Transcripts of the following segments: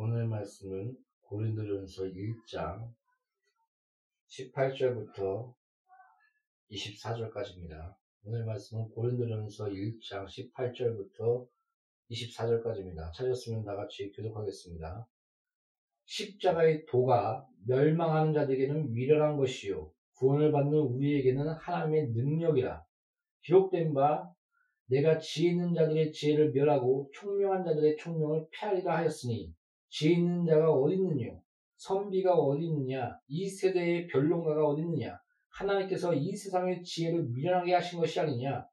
오늘 말씀은 고린도전서 1장 18절부터 24절까지입니다. 오늘 말씀은 고린도전서 1장 18절부터 24절까지입니다. 찾았으면 다같이 교독하겠습니다. 십자가의 도가 멸망하는 자들에게는 미련한 것이요 구원을 받는 우리에게는 하나님의 능력이라 기록된 바 내가 지혜 있는 자들의 지혜를 멸하고 총명한 자들의 총명을 폐하리라 하였으니 지혜 있는 자가 어디 있느냐? 선비가 어디 있느냐? 이 세대의 변론가가 어디 있느냐? 하나님께서 이 세상의 지혜를 미련하게 하신 것이 아니냐?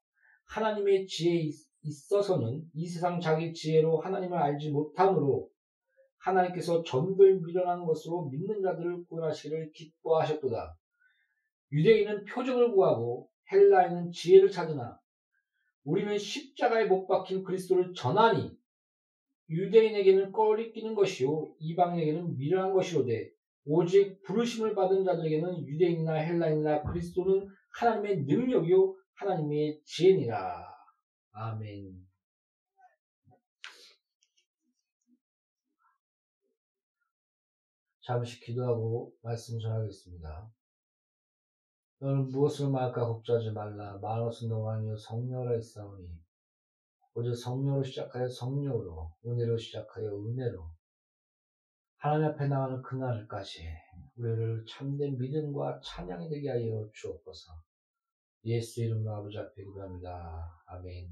하나님의 지혜에 있어서는 이 세상 자기 지혜로 하나님을 알지 못함으로 하나님께서 전부를 미련한 것으로 믿는 자들을 구원하시기를 기뻐하셨도다. 유대인은 표적을 구하고 헬라인은 지혜를 찾으나 우리는 십자가에 못 박힌 그리스도를 전하니 유대인에게는 꺼리끼는 것이요 이방에게는 미련한 것이로되 오직 부르심을 받은 자들에게는 유대인이나 헬라인이나 그리스도는 하나님의 능력이요 하나님의 지혜니라. 아멘. 잠시 기도하고 말씀 전하겠습니다. 너는 무엇을 말까 걱정하지 말라. 말것은 너와니요 성녀라 했사오니 오직 성녀로 시작하여 성녀로 은혜로 시작하여 은혜로 하나님 앞에 나가는 그날까지 우리를 참된 믿음과 찬양이 되게 하여 주옵소서. 예수 이름으로 아버지 앞에 기도합니다. 아멘.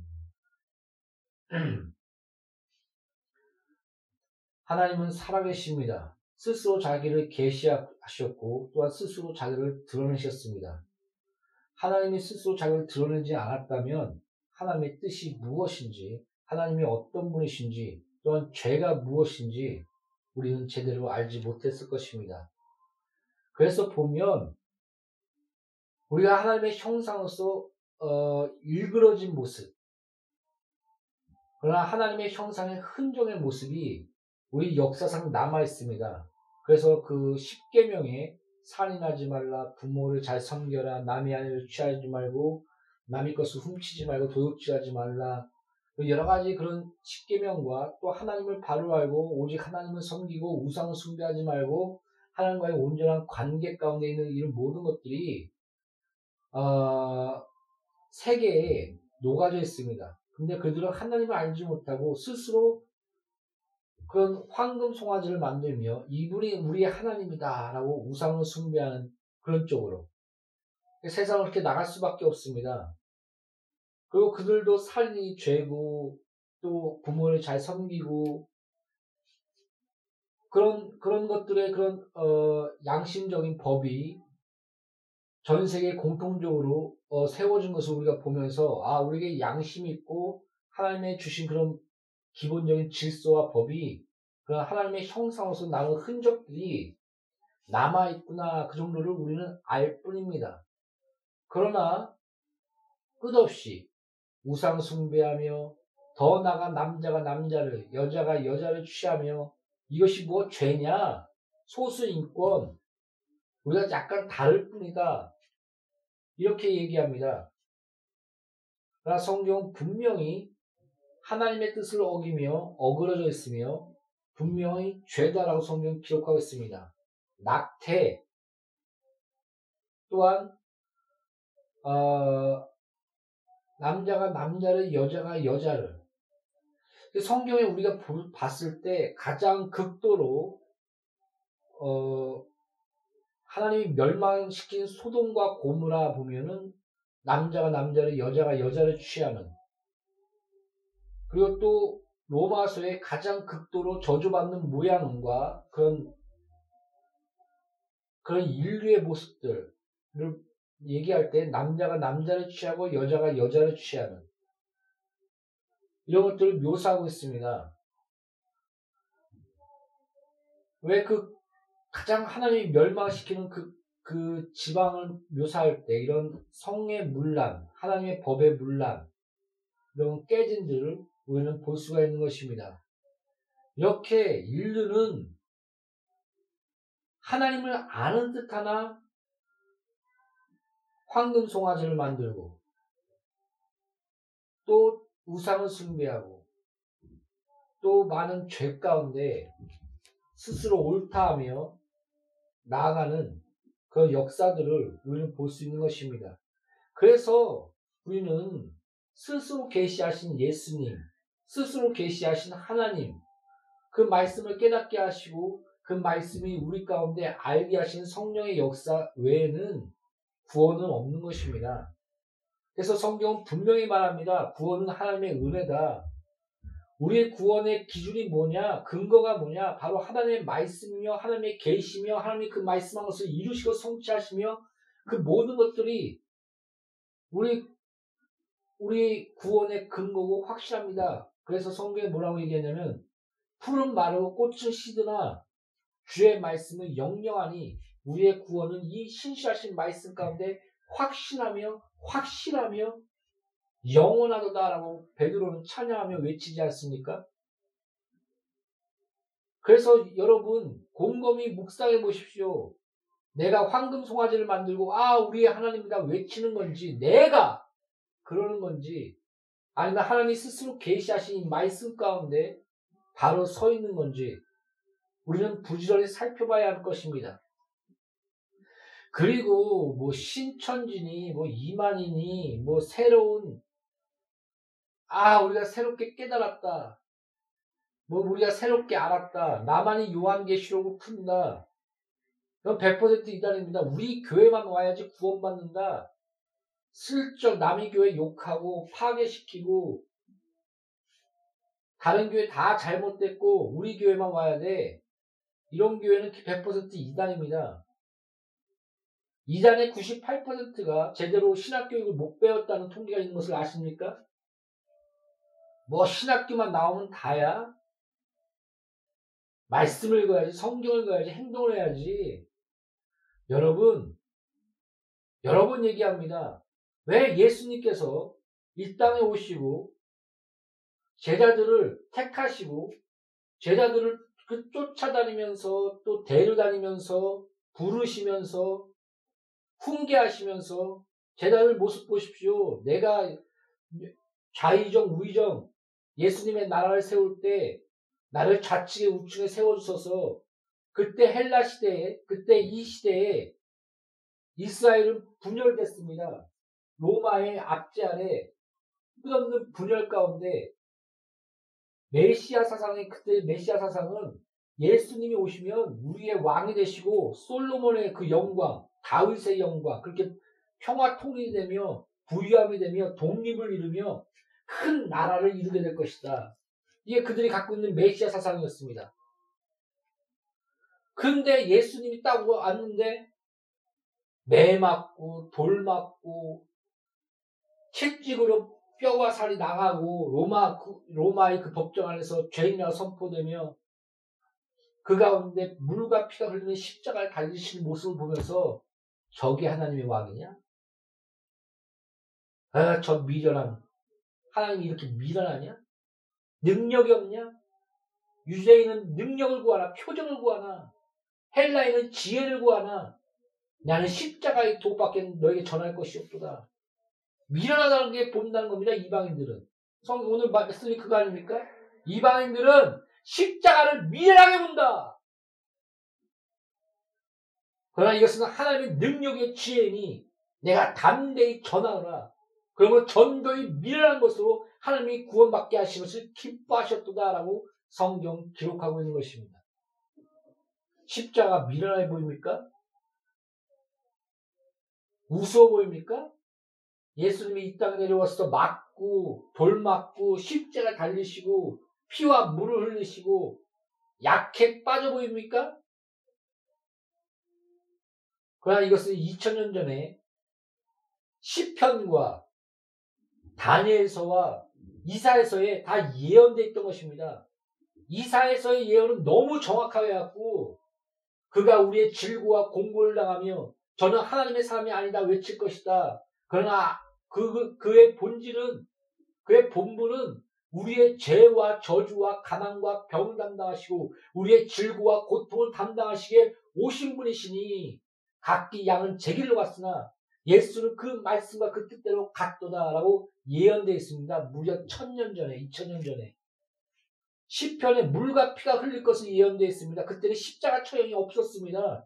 하나님은 살아계십니다. 스스로 자기를 계시하셨고 또한 스스로 자기를 드러내셨습니다. 하나님이 스스로 자기를 드러내지 않았다면 하나님의 뜻이 무엇인지 하나님이 어떤 분이신지 또한 죄가 무엇인지 우리는 제대로 알지 못했을 것입니다. 그래서 보면 우리가 하나님의 형상으로서 어, 일그러진 모습 그러나 하나님의 형상의 흔적의 모습이 우리 역사상 남아 있습니다. 그래서 그 십계명에 살인하지 말라, 부모를 잘 섬겨라, 남의 아내를 취하지 말고, 남의 것을 훔치지 말고 도둑질하지 말라. 여러 가지 그런 십계명과 또 하나님을 바로 알고 오직 하나님을 섬기고 우상을 숭배하지 말고 하나님과의 온전한 관계 가운데 있는 이런 모든 것들이 어, 세계에 녹아져 있습니다. 근데 그들은 하나님을 알지 못하고 스스로 그런 황금 송아지를 만들며 이분이 우리의 하나님이다라고 우상을 숭배하는 그런 쪽으로 세상을 그렇게 나갈 수밖에 없습니다. 그리고 그들도 살인이 죄고 또 부모를 잘 섬기고 그런 그런 것들의 그런 어, 양심적인 법이 전 세계 공통적으로 어, 세워진 것을 우리가 보면서 아 우리에게 양심이 있고 하나님의 주신 그런 기본적인 질서와 법이 그런 하나님의 형상으로서 남은 흔적들이 남아 있구나 그 정도를 우리는 알 뿐입니다. 그러나 끝없이 우상 숭배하며 더 나가 남자가 남자를 여자가 여자를 취하며 이것이 뭐 죄냐 소수 인권 우리가 약간 다를 뿐이다 이렇게 얘기합니다. 그러나 성경은 분명히 하나님의 뜻을 어기며 어그러져 있으며 분명히 죄다라고 성경 기록하고 있습니다. 낙태 또한 어, 남자가 남자를 여자가 여자를. 성경에 우리가 봤을 때 가장 극도로 어, 하나님이 멸망시킨 소돔과 고무라 보면은 남자가 남자를 여자가 여자를 취하는. 그리고 또 로마서의 가장 극도로 저주받는 모양과 그런 그런 인류의 모습들을 얘기할 때 남자가 남자를 취하고 여자가 여자를 취하는 이런 것들을 묘사하고 있습니다. 왜 그 가장 하나님이 멸망시키는 그, 그 지방을 묘사할 때 이런 성의 문란, 하나님의 법의 문란, 이런 깨진들을 우리는 볼 수가 있는 것입니다. 이렇게 인류는 하나님을 아는 듯 하나 황금 송아지를 만들고 또 우상을 숭배하고 또 많은 죄 가운데 스스로 옳다하며 나아가는 그 역사들을 우리는 볼 수 있는 것입니다. 그래서 우리는 스스로 계시하신 예수님, 스스로 계시하신 하나님, 그 말씀을 깨닫게 하시고 그 말씀이 우리 가운데 알게 하신 성령의 역사 외에는 구원은 없는 것입니다. 그래서 성경은 분명히 말합니다. 구원은 하나님의 은혜다. 우리의 구원의 기준이 뭐냐? 근거가 뭐냐? 바로 하나님의 말씀이며 하나님의 계시며 하나님이 그 말씀한 것을 이루시고 성취하시며 그 모든 것들이 우리 우리 구원의 근거고 확실합니다. 그래서 성경에 뭐라고 얘기하냐면 푸른 마르고 꽃은 시드나 주의 말씀은 영영하니 우리의 구원은 이 신실하신 말씀 가운데 확신하며 확실하며 영원하도다라고 베드로는 찬양하며 외치지 않습니까? 그래서 여러분 곰곰이 묵상해 보십시오. 내가 황금 송아지를 만들고 아 우리의 하나님이다 외치는 건지 내가 그러는 건지 아니면 하나님 스스로 계시하신 말씀 가운데 바로 서 있는 건지 우리는 부지런히 살펴봐야 할 것입니다. 그리고 뭐 신천지니 뭐 이만이니 뭐 새로운 아 우리가 새롭게 깨달았다. 뭐 우리가 새롭게 알았다. 나만이 요한계시록을 푼다. 그건 100% 이단입니다. 우리 교회만 와야지 구원받는다. 슬쩍 남의 교회 욕하고 파괴시키고 다른 교회 다 잘못됐고 우리 교회만 와야 돼. 이런 교회는 100% 이단입니다. 이단의 98%가 제대로 신학교육을 못 배웠다는 통계가 있는 것을 아십니까? 뭐 신학교만 나오면 다야? 말씀을 읽어야지, 성경을 읽어야지, 행동을 해야지. 여러분, 여러 번 얘기합니다. 왜 예수님께서 이 땅에 오시고 제자들을 택하시고 제자들을 그 쫓아다니면서 또 데려다니면서 부르시면서 훈계하시면서 제자들 모습 보십시오. 내가 좌의정 우의정 예수님의 나라를 세울 때 나를 좌측에 우측에 세워주셔서 그때 헬라 시대에 그때 이 시대에 이스라엘은 분열됐습니다. 로마의 압제 아래 끝없는 분열 가운데 메시아 사상의 그때 메시아 사상은 예수님이 오시면 우리의 왕이 되시고 솔로몬의 그 영광, 다윗의 영광, 그렇게 평화 통일이 되며 부유함이 되며 독립을 이루며 큰 나라를 이루게 될 것이다. 이게 그들이 갖고 있는 메시아 사상이었습니다. 근데 예수님이 딱 왔는데 매 맞고 돌 맞고 채찍으로 뼈와 살이 나가고 로마 로마의 그 법정 안에서 죄인이라 선포되며 그 가운데 물과 피가 흘리는 십자가를 달리시는 모습을 보면서 저게 하나님의 왕이냐? 아, 저 미련한 하나님이 이렇게 미련하냐? 능력이 없냐? 유대인은 능력을 구하나 표정을 구하나 헬라인은 지혜를 구하나 나는 십자가의 도밖에 너에게 전할 것이 없도다. 미련하다는 게 본다는 겁니다. 이방인들은. 성 오늘 말씀이 그거 아닙니까? 이방인들은 십자가를 미련하게 본다. 그러나 이것은 하나님의 능력의 지혜니 내가 담대히 전하노라. 그러면 전도의 미련한 것으로 하나님이 구원받게 하신 것을 기뻐하셨도다라고 성경 기록하고 있는 것입니다. 십자가 미련해 보입니까? 우스워 보입니까? 예수님이 이 땅에 내려와서 맞고 돌 맞고 십자가 달리시고 피와 물을 흘리시고 약해 빠져 보입니까? 그러나 이것은 2000년 전에 시편과 다니엘서와 이사에서에 다 예언되어 있던 것입니다. 이사에서의 예언은 너무 정확하게 갖고 그가 우리의 질고와 공고를 당하며 저는 하나님의 사람이 아니다 외칠 것이다. 그러나 그, 그의 본질은 그의 본분은 우리의 죄와 저주와 가난과 병을 담당하시고 우리의 질고와 고통을 담당하시기에 오신 분이시니 각기 양은 제 길로 갔으나 예수는 그 말씀과 그 뜻대로 갔도다라고 예언되어 있습니다. 무려 천년 전에, 이천 년 전에. 시편에 물과 피가 흘릴 것을 예언되어 있습니다. 그때는 십자가 처형이 없었습니다.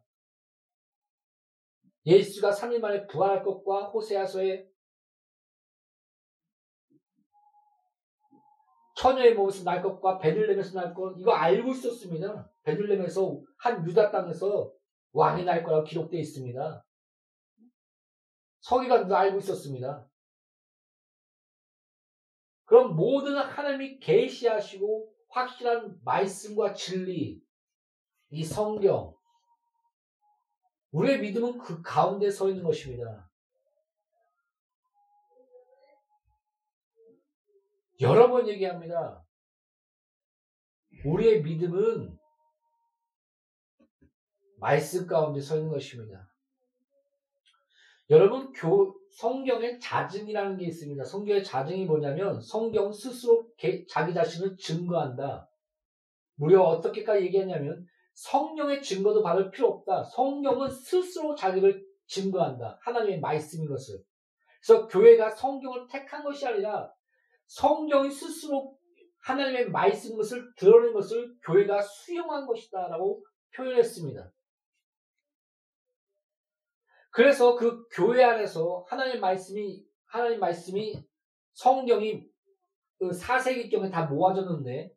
예수가 3일 만에 부활할 것과 호세아서의 처녀의 몸에서 날 것과 베들렘에서 날 것, 이거 알고 있었습니다. 베들렘에서 한 유다 땅에서 왕이 날 거라고 기록되어 있습니다. 서기관도 알고 있었습니다. 그럼 모든 하나님이 계시하시고 확실한 말씀과 진리, 이 성경, 우리의 믿음은 그 가운데 서 있는 것입니다. 여러 번 얘기합니다. 우리의 믿음은 말씀 가운데 서 있는 것입니다. 여러분, 교, 성경의 자증이라는 게 있습니다. 성경의 자증이 뭐냐면 성경 스스로 개, 자기 자신을 증거한다. 무려 어떻게까지 얘기했냐면 성령의 증거도 받을 필요 없다. 성경은 스스로 자기를 증거한다. 하나님의 말씀인 것을. 그래서 교회가 성경을 택한 것이 아니라 성경이 스스로 하나님의 말씀 것을 드러낸 것을 교회가 수용한 것이다 라고 표현했습니다. 그래서 그 교회 안에서 하나님 말씀이 하나님 말씀이 성경이 그 4세기경에 다 모아졌는데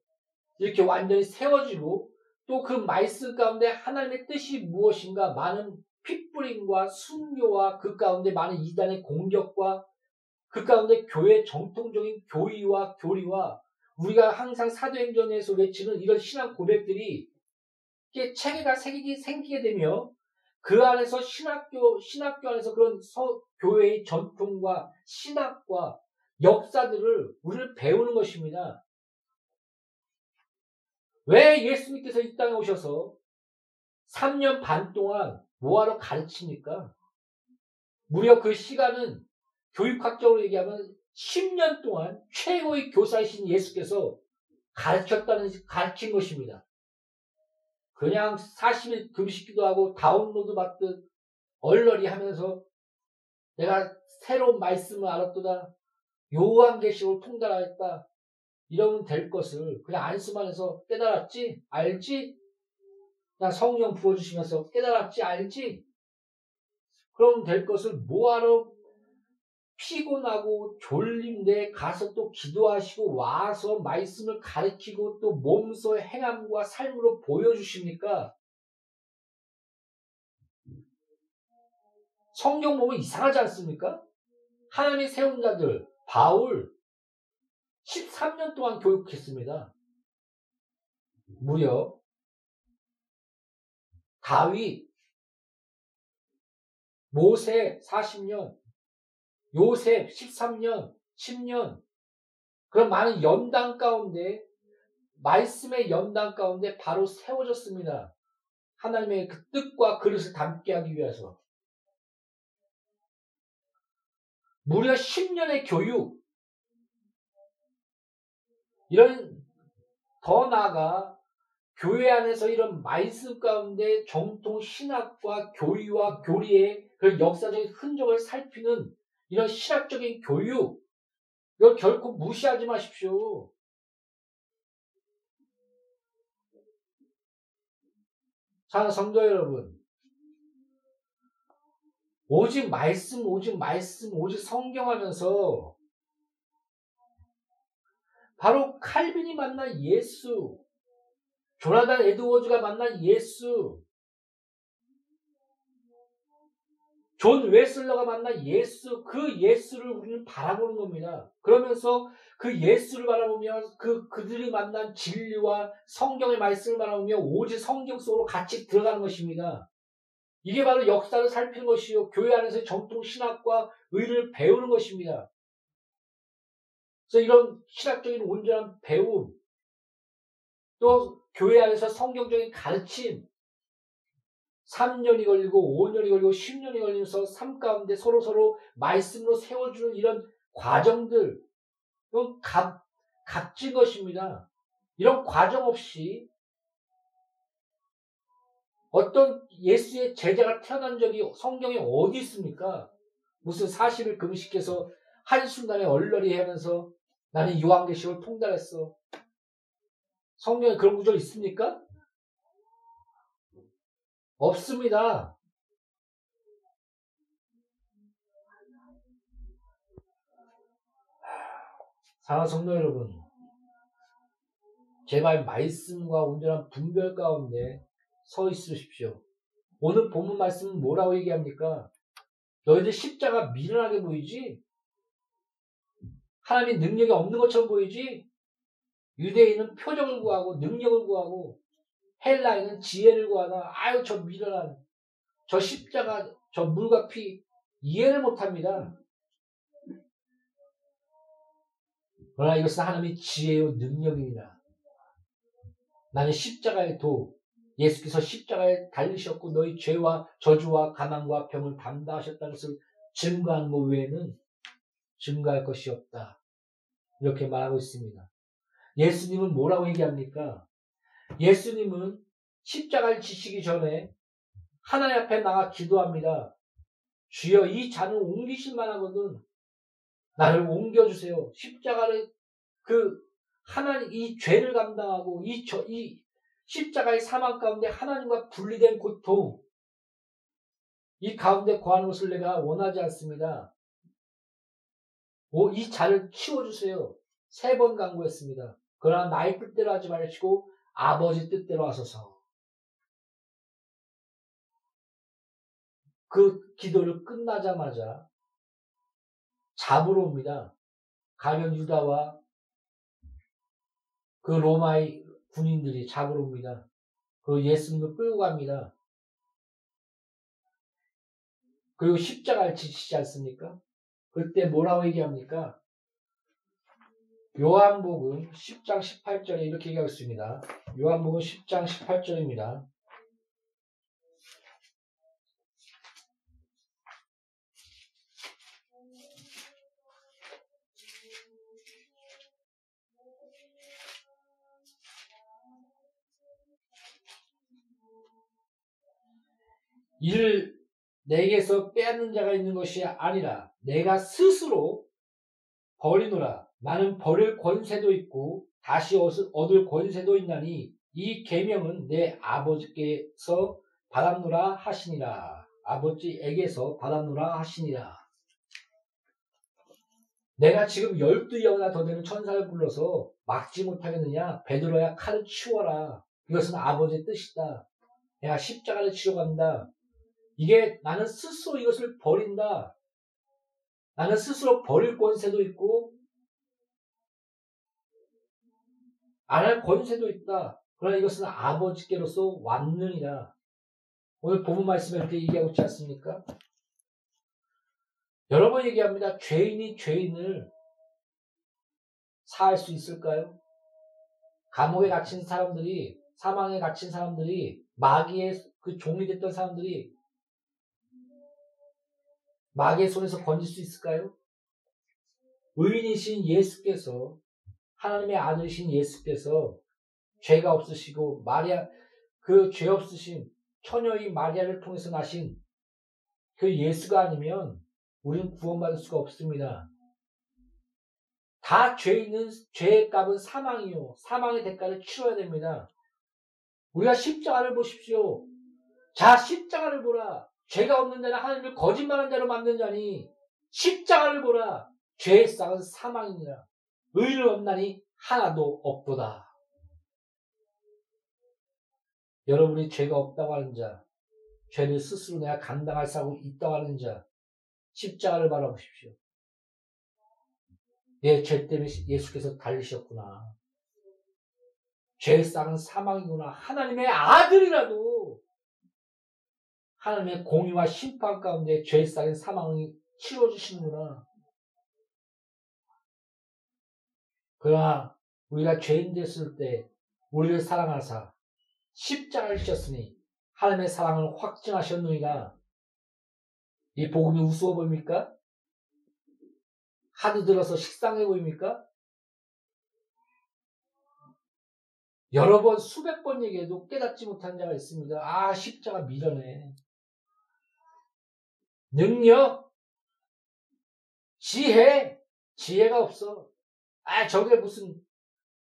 이렇게 완전히 세워지고 또 그 말씀 가운데 하나님의 뜻이 무엇인가 많은 핏뿌림과 순교와 그 가운데 많은 이단의 공격과 그 가운데 교회 정통적인 교의와 교리와 우리가 항상 사도행전에서 외치는 이런 신앙 고백들이 체계가 생기게, 생기게 되며 그 안에서 신학교, 신학교 안에서 그런 서, 교회의 전통과 신학과 역사들을 우리를 배우는 것입니다. 왜 예수님께서 이 땅에 오셔서 3년 반 동안 뭐하러 가르칩니까? 무려 그 시간은 교육학적으로 얘기하면 10년 동안 최고의 교사이신 예수께서 가르쳤다는, 가르친 것입니다. 그냥 40일 금식기도 하고 다운로드 받듯 얼얼이 하면서 내가 새로운 말씀을 알았도다. 요한계시록을 통달하였다. 이러면 될 것을 그냥 안수만 해서 깨달았지? 알지? 그냥 성령 부어주시면서 깨달았지? 알지? 그러면 될 것을 뭐하러 피곤하고 졸린데 가서 또 기도하시고 와서 말씀을 가르치고 또 몸소 행함과 삶으로 보여주십니까? 성경 보면 이상하지 않습니까? 하나님이 세운 자들, 바울, 13년 동안 교육했습니다. 무려 다윗, 모세 40년, 요셉 13년, 10년, 그런 많은 연당 가운데, 말씀의 연당 가운데 바로 세워졌습니다. 하나님의 그 뜻과 그릇을 담게 하기 위해서. 무려 10년의 교육, 이런 더 나아가 교회 안에서 이런 말씀 가운데 정통 신학과 교리와 교리의 그 역사적인 흔적을 살피는 이런 신학적인 교육, 이걸 결코 무시하지 마십시오. 자, 성도 여러분. 오직 말씀, 오직 말씀, 오직 성경 하면서 바로 칼빈이 만난 예수, 조나단 에드워즈가 만난 예수, 존 웨슬리가 만난 예수, 그 예수를 우리는 바라보는 겁니다. 그러면서 그 예수를 바라보며 그, 그들이 만난 진리와 성경의 말씀을 바라보며 오직 성경 속으로 같이 들어가는 것입니다. 이게 바로 역사를 살피는 것이요. 교회 안에서 정통 신학과 의를 배우는 것입니다. 그래서 이런 신학적인 온전한 배움, 또 교회 안에서 성경적인 가르침, 3년이 걸리고 5년이 걸리고 10년이 걸리면서 삶 가운데 서로 서로 말씀으로 세워주는 이런 과정들, 이건 값, 값진 것입니다. 이런 과정 없이 어떤 예수의 제자가 태어난 적이 성경에 어디 있습니까? 무슨 40일 금식해서 한순간에 얼얼이 하면서 나는 요한계시록을 통달했어. 성경에 그런 구절 있습니까? 없습니다. 사랑 성도 여러분, 제발 말씀과 온전한 분별 가운데 서 있으십시오. 오늘 본문 말씀은 뭐라고 얘기합니까? 너희들 십자가 미련하게 보이지? 하나님의 능력이 없는 것처럼 보이지? 유대인은 표정을 구하고 능력을 구하고 헬라인은 지혜를 구하나 아유 저 미련한 저 십자가 저 물과 피 이해를 못합니다. 그러나 이것은 하나님의 지혜요 능력이니라. 나는 십자가의 도 예수께서 십자가에 달리셨고 너희 죄와 저주와 가난과 병을 담당하셨다는 것을 증거하는 것 외에는 증거할 것이 없다. 이렇게 말하고 있습니다. 예수님은 뭐라고 얘기합니까? 예수님은 십자가를 지시기 전에 하나님 앞에 나가 기도합니다. 주여 이 잔을 옮기실 만하거든 나를 옮겨주세요. 십자가를 그 하나님 이 죄를 감당하고 이, 저, 이 십자가의 사망 가운데 하나님과 분리된 고통 이 가운데 거하는 것을 내가 원하지 않습니다. 오, 이 잔을 치워주세요. 세 번 강구했습니다. 그러나 나의 뜻대로 하지 마시고 아버지 뜻대로 하소서. 그 기도를 끝나자마자 잡으러 옵니다. 가면 유다와 그 로마의 군인들이 잡으러 옵니다. 그 예수님을 끌고 갑니다. 그리고 십자가를 지치지 않습니까? 그때 뭐라고 얘기합니까? 요한복음 10장 18절에 이렇게 얘기하고 있습니다. 요한복음 10장 18절입니다. 이를 내게서 빼앗는 자가 있는 것이 아니라 내가 스스로 버리노라. 나는 버릴 권세도 있고 다시 얻을 권세도 있나니 이 계명은 내 아버지께서 받았노라 하시니라. 아버지에게서 받았노라 하시니라. 내가 지금 열두 영이나 더 되는 천사를 불러서 막지 못하겠느냐? 베드로야 칼을 치워라. 이것은 아버지의 뜻이다. 내가 십자가를 치러 간다. 이게 나는 스스로 이것을 버린다. 나는 스스로 버릴 권세도 있고 안 할 권세도 있다. 그러나 이것은 아버지께로서 왔느니라. 오늘 본문 말씀에 이렇게 얘기하고 있지 않습니까? 여러 번 얘기합니다. 죄인이 죄인을 사할 수 있을까요? 감옥에 갇힌 사람들이, 사망에 갇힌 사람들이, 마귀의 그 종이 됐던 사람들이 마귀의 손에서 건질 수 있을까요? 의인이신 예수께서 하나님의 아들이신 예수께서 죄가 없으시고 마리아 그 죄 없으신 처녀인 마리아를 통해서 나신 그 예수가 아니면 우리는 구원받을 수가 없습니다. 다 죄 있는 죄의 값은 사망이요. 사망의 대가를 치러야 됩니다. 우리가 십자가를 보십시오. 자 십자가를 보라. 죄가 없는 자는 하나님을 거짓말한 자로 만든 자니 십자가를 보라 죄의 싹은 사망이니라 의를 없나니 하나도 없도다. 여러분이 죄가 없다고 하는 자, 죄를 스스로 내가 감당할 사고 있다고 하는 자, 십자가를 바라보십시오. 내 죄 때문에 예수께서 달리셨구나. 죄의 싹은 사망이구나. 하나님의 아들이라도 하나님의 공의와 심판 가운데 죄의 싹인 사망이 치러주시는구나. 그러나 우리가 죄인 됐을 때 우리를 사랑하사 십자가를 지셨으니 하나님의 사랑을 확증하셨느니라. 이 복음이 우스워 보입니까? 하드 들어서 식상해 보입니까? 여러 번 수백 번 얘기해도 깨닫지 못한 자가 있습니다. 아 십자가 미련해. 능력, 지혜, 지혜가 없어. 아, 저게 무슨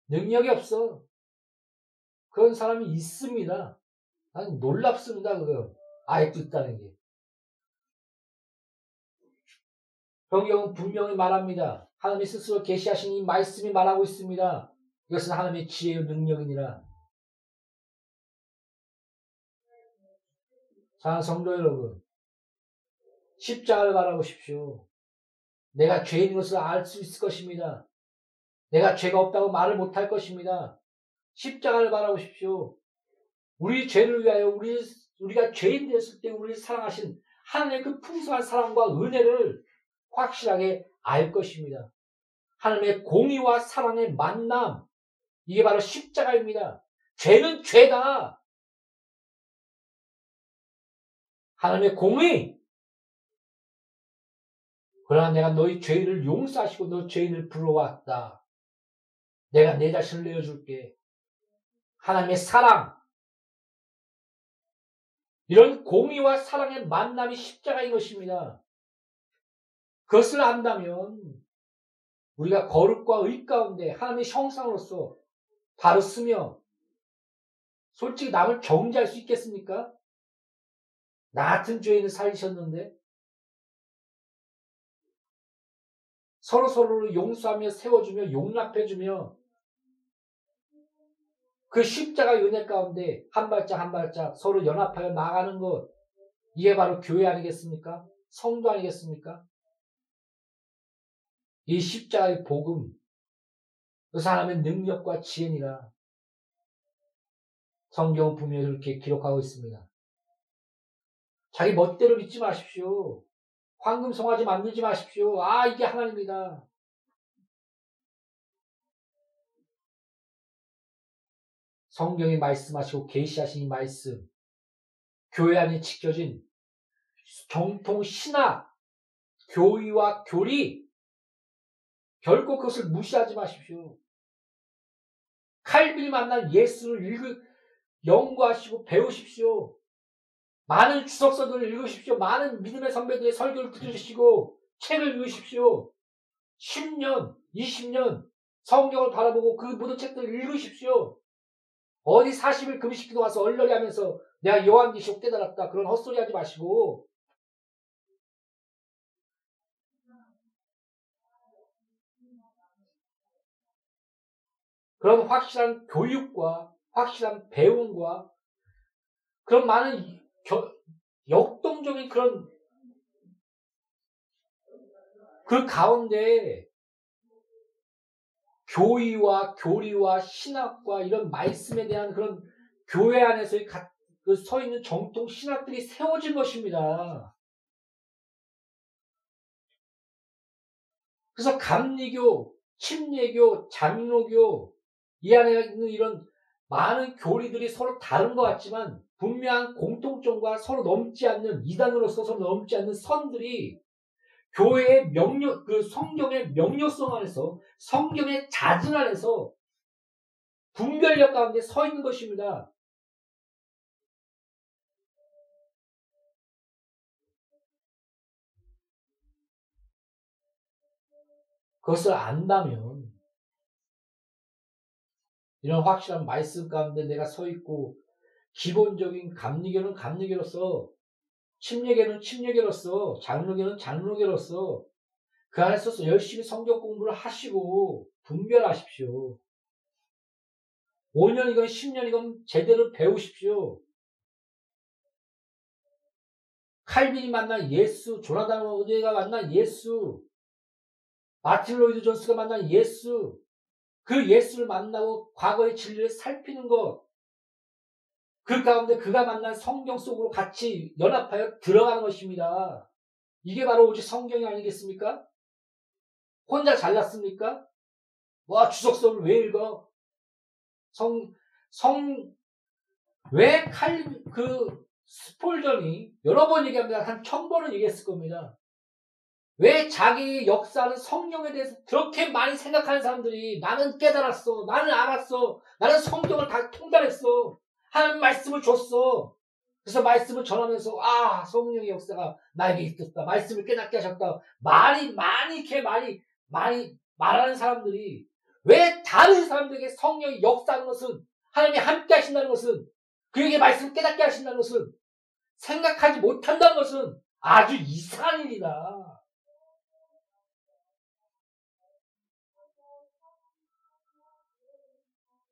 능력이 없어. 그런 사람이 있습니다. 난 놀랍습니다, 그거. 아직도 있다는 게. 성경은 분명히 말합니다. 하나님이 스스로 계시하신 이 말씀이 말하고 있습니다. 이것은 하나님의 지혜의 능력이니라. 자, 성도 여러분. 십자가를 바라보십시오. 내가 죄인인 것을 알 수 있을 것입니다. 내가 죄가 없다고 말을 못할 것입니다. 십자가를 바라보십시오. 우리 죄를 위하여 우리, 우리가 죄인 됐을 때 우리를 사랑하신 하나님의 그 풍성한 사랑과 은혜를 확실하게 알 것입니다. 하나님의 공의와 사랑의 만남. 이게 바로 십자가입니다. 죄는 죄다. 하나님의 공의. 그러나 내가 너희 죄를 용서하시고 너 죄인을 불러왔다. 내가 내 자신을 내어줄게. 하나님의 사랑. 이런 공의와 사랑의 만남이 십자가인 것입니다. 그것을 안다면 우리가 거룩과 의 가운데 하나님의 형상으로서 바로 쓰며 솔직히 남을 정죄할 수 있겠습니까? 나 같은 죄인을 살리셨는데 서로 서로를 용서하며 세워주며 용납해주며 그 십자가 은혜 가운데 한 발짝 한 발짝 서로 연합하여 나가는 것 이게 바로 교회 아니겠습니까? 성도 아니겠습니까? 이 십자가의 복음 그 사람의 능력과 지혜니라 성경은 분명히 그렇게 기록하고 있습니다. 자기 멋대로 믿지 마십시오. 황금 송아지 만들지 마십시오. 아, 이게 하나님이다. 성경이 말씀하시고 계시하신 이 말씀, 교회 안에 지켜진 정통 신학, 교의와 교리, 결코 그것을 무시하지 마십시오. 칼빈이 만난 예수를 읽으, 연구하시고 배우십시오. 많은 주석서들을 읽으십시오. 많은 믿음의 선배들의 설교를 들으시고 책을 읽으십시오. 10년, 20년 성경을 바라보고 그 모든 책들을 읽으십시오. 어디 40일 금식기도 와서 얼렁이 하면서 내가 요한계시록 깨달았다. 그런 헛소리 하지 마시고 그런 확실한 교육과 확실한 배움과 그런 많은 겨, 역동적인 그런 그 가운데 교의와 교리와 신학과 이런 말씀에 대한 그런 교회 안에서의 그서 있는 정통 신학들이 세워진 것입니다. 그래서 감리교, 침례교, 장로교 이 안에 있는 이런 많은 교리들이 서로 다른 것 같지만 분명한 공통점과 서로 넘지 않는 이단으로서 서로 넘지 않는 선들이 교회의 명령, 그 성경의 명료성 안에서 성경의 자증 안에서 분별력 가운데 서 있는 것입니다. 그것을 안다면 이런 확실한 말씀 가운데 내가 서 있고 기본적인 감리교는 감리교로서 침례교는 침례교로서 장로교는 장로교로서 그 안에서 열심히 성경 공부를 하시고 분별하십시오. 5년이건 10년이건 제대로 배우십시오. 칼빈이 만난 예수, 조나단 오데가 만난 예수, 마틴 로이드 존스가 만난 예수, 그 예수를 만나고 과거의 진리를 살피는 것, 그 가운데 그가 만난 성경 속으로 같이 연합하여 들어가는 것입니다. 이게 바로 오직 성경이 아니겠습니까? 혼자 잘났습니까? 와, 주석서를 왜 읽어? 성, 성, 왜 칼, 그, 스폴전이 여러 번 얘기합니다. 한 천 번은 얘기했을 겁니다. 왜 자기 역사는 성경에 대해서 그렇게 많이 생각하는 사람들이 나는 깨달았어. 나는 알았어. 나는 성경을 다 통달했어. 하나님 말씀을 줬어. 그래서 말씀을 전하면서 아 성령의 역사가 나에게 있었다. 말씀을 깨닫게 하셨다. 말이 많이 이렇게 많이 많이 말하는 사람들이 왜 다른 사람들에게 성령이 역사하는 것은 하나님이 함께 하신다는 것은 그에게 말씀을 깨닫게 하신다는 것은 생각하지 못한다는 것은 아주 이상한 일이다.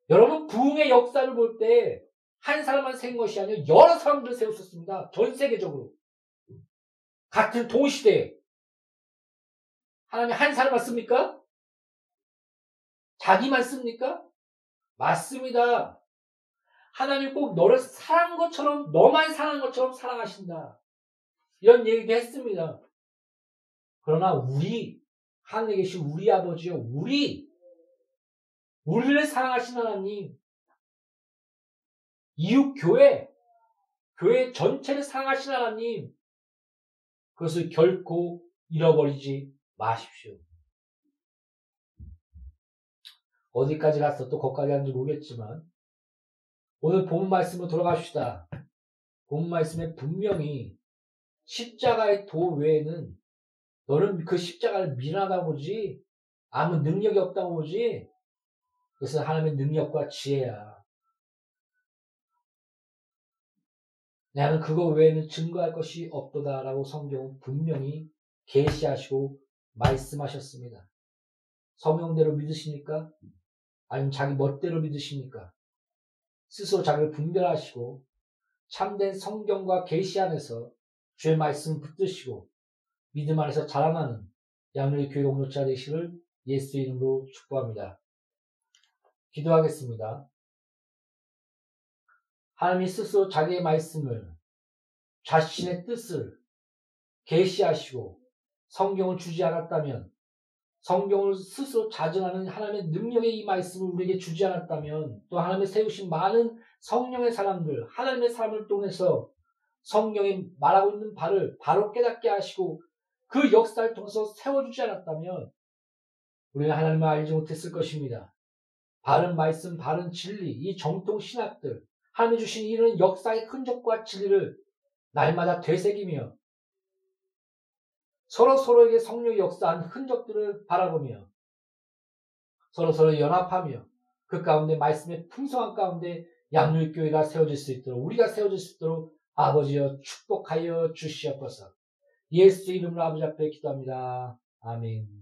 여러분 부흥의 역사를 볼때 한 사람만 세운 것이 아니라 여러 사람들을 세웠었습니다. 전 세계적으로. 같은 동시대에. 하나님 한 사람만 씁니까? 자기만 씁니까? 맞습니다. 하나님 꼭 너를 사랑한 것처럼, 너만 사랑한 것처럼 사랑하신다. 이런 얘기도 했습니다. 그러나 우리, 하늘에 계신 우리 아버지요, 우리, 우리를 사랑하신 하나님, 이웃 교회, 교회 전체를 사랑하신 하나님, 그것을 결코 잃어버리지 마십시오. 어디까지 갔어? 또 거기까지 갔는지 모르겠지만, 오늘 본 말씀으로 돌아갑시다. 본 말씀에 분명히 십자가의 도 외에는 너는 그 십자가를 미련하다고 보지, 아무 능력이 없다고 보지, 그것은 하나님의 능력과 지혜야. 나는 그거 외에는 증거할 것이 없도다라고 성경은 분명히 계시하시고 말씀하셨습니다. 성령대로 믿으십니까? 아니면 자기 멋대로 믿으십니까? 스스로 자기를 분별하시고 참된 성경과 계시 안에서 주의 말씀 붙드시고 믿음 안에서 자라나는 양육의 교회 공동체 되시를 예수 이름으로 축복합니다. 기도하겠습니다. 하나님이 스스로 자기의 말씀을 자신의 뜻을 계시하시고 성경을 주지 않았다면 성경을 스스로 자증하는 하나님의 능력의 이 말씀을 우리에게 주지 않았다면 또 하나님의 세우신 많은 성령의 사람들 하나님의 사람을 통해서 성경이 말하고 있는 바를 바로 깨닫게 하시고 그 역사를 통해서 세워주지 않았다면 우리는 하나님을 알지 못했을 것입니다. 바른 말씀, 바른 진리, 이 정통 신학들, 하나님 주신 이런 역사의 흔적과 진리를 날마다 되새기며 서로 서로에게 성령의 역사한 흔적들을 바라보며 서로 서로 연합하며 그 가운데 말씀의 풍성한 가운데 양육교회가 세워질 수 있도록 우리가 세워질 수 있도록 아버지여 축복하여 주시옵소서. 예수 이름으로 아버지 앞에 기도합니다. 아멘.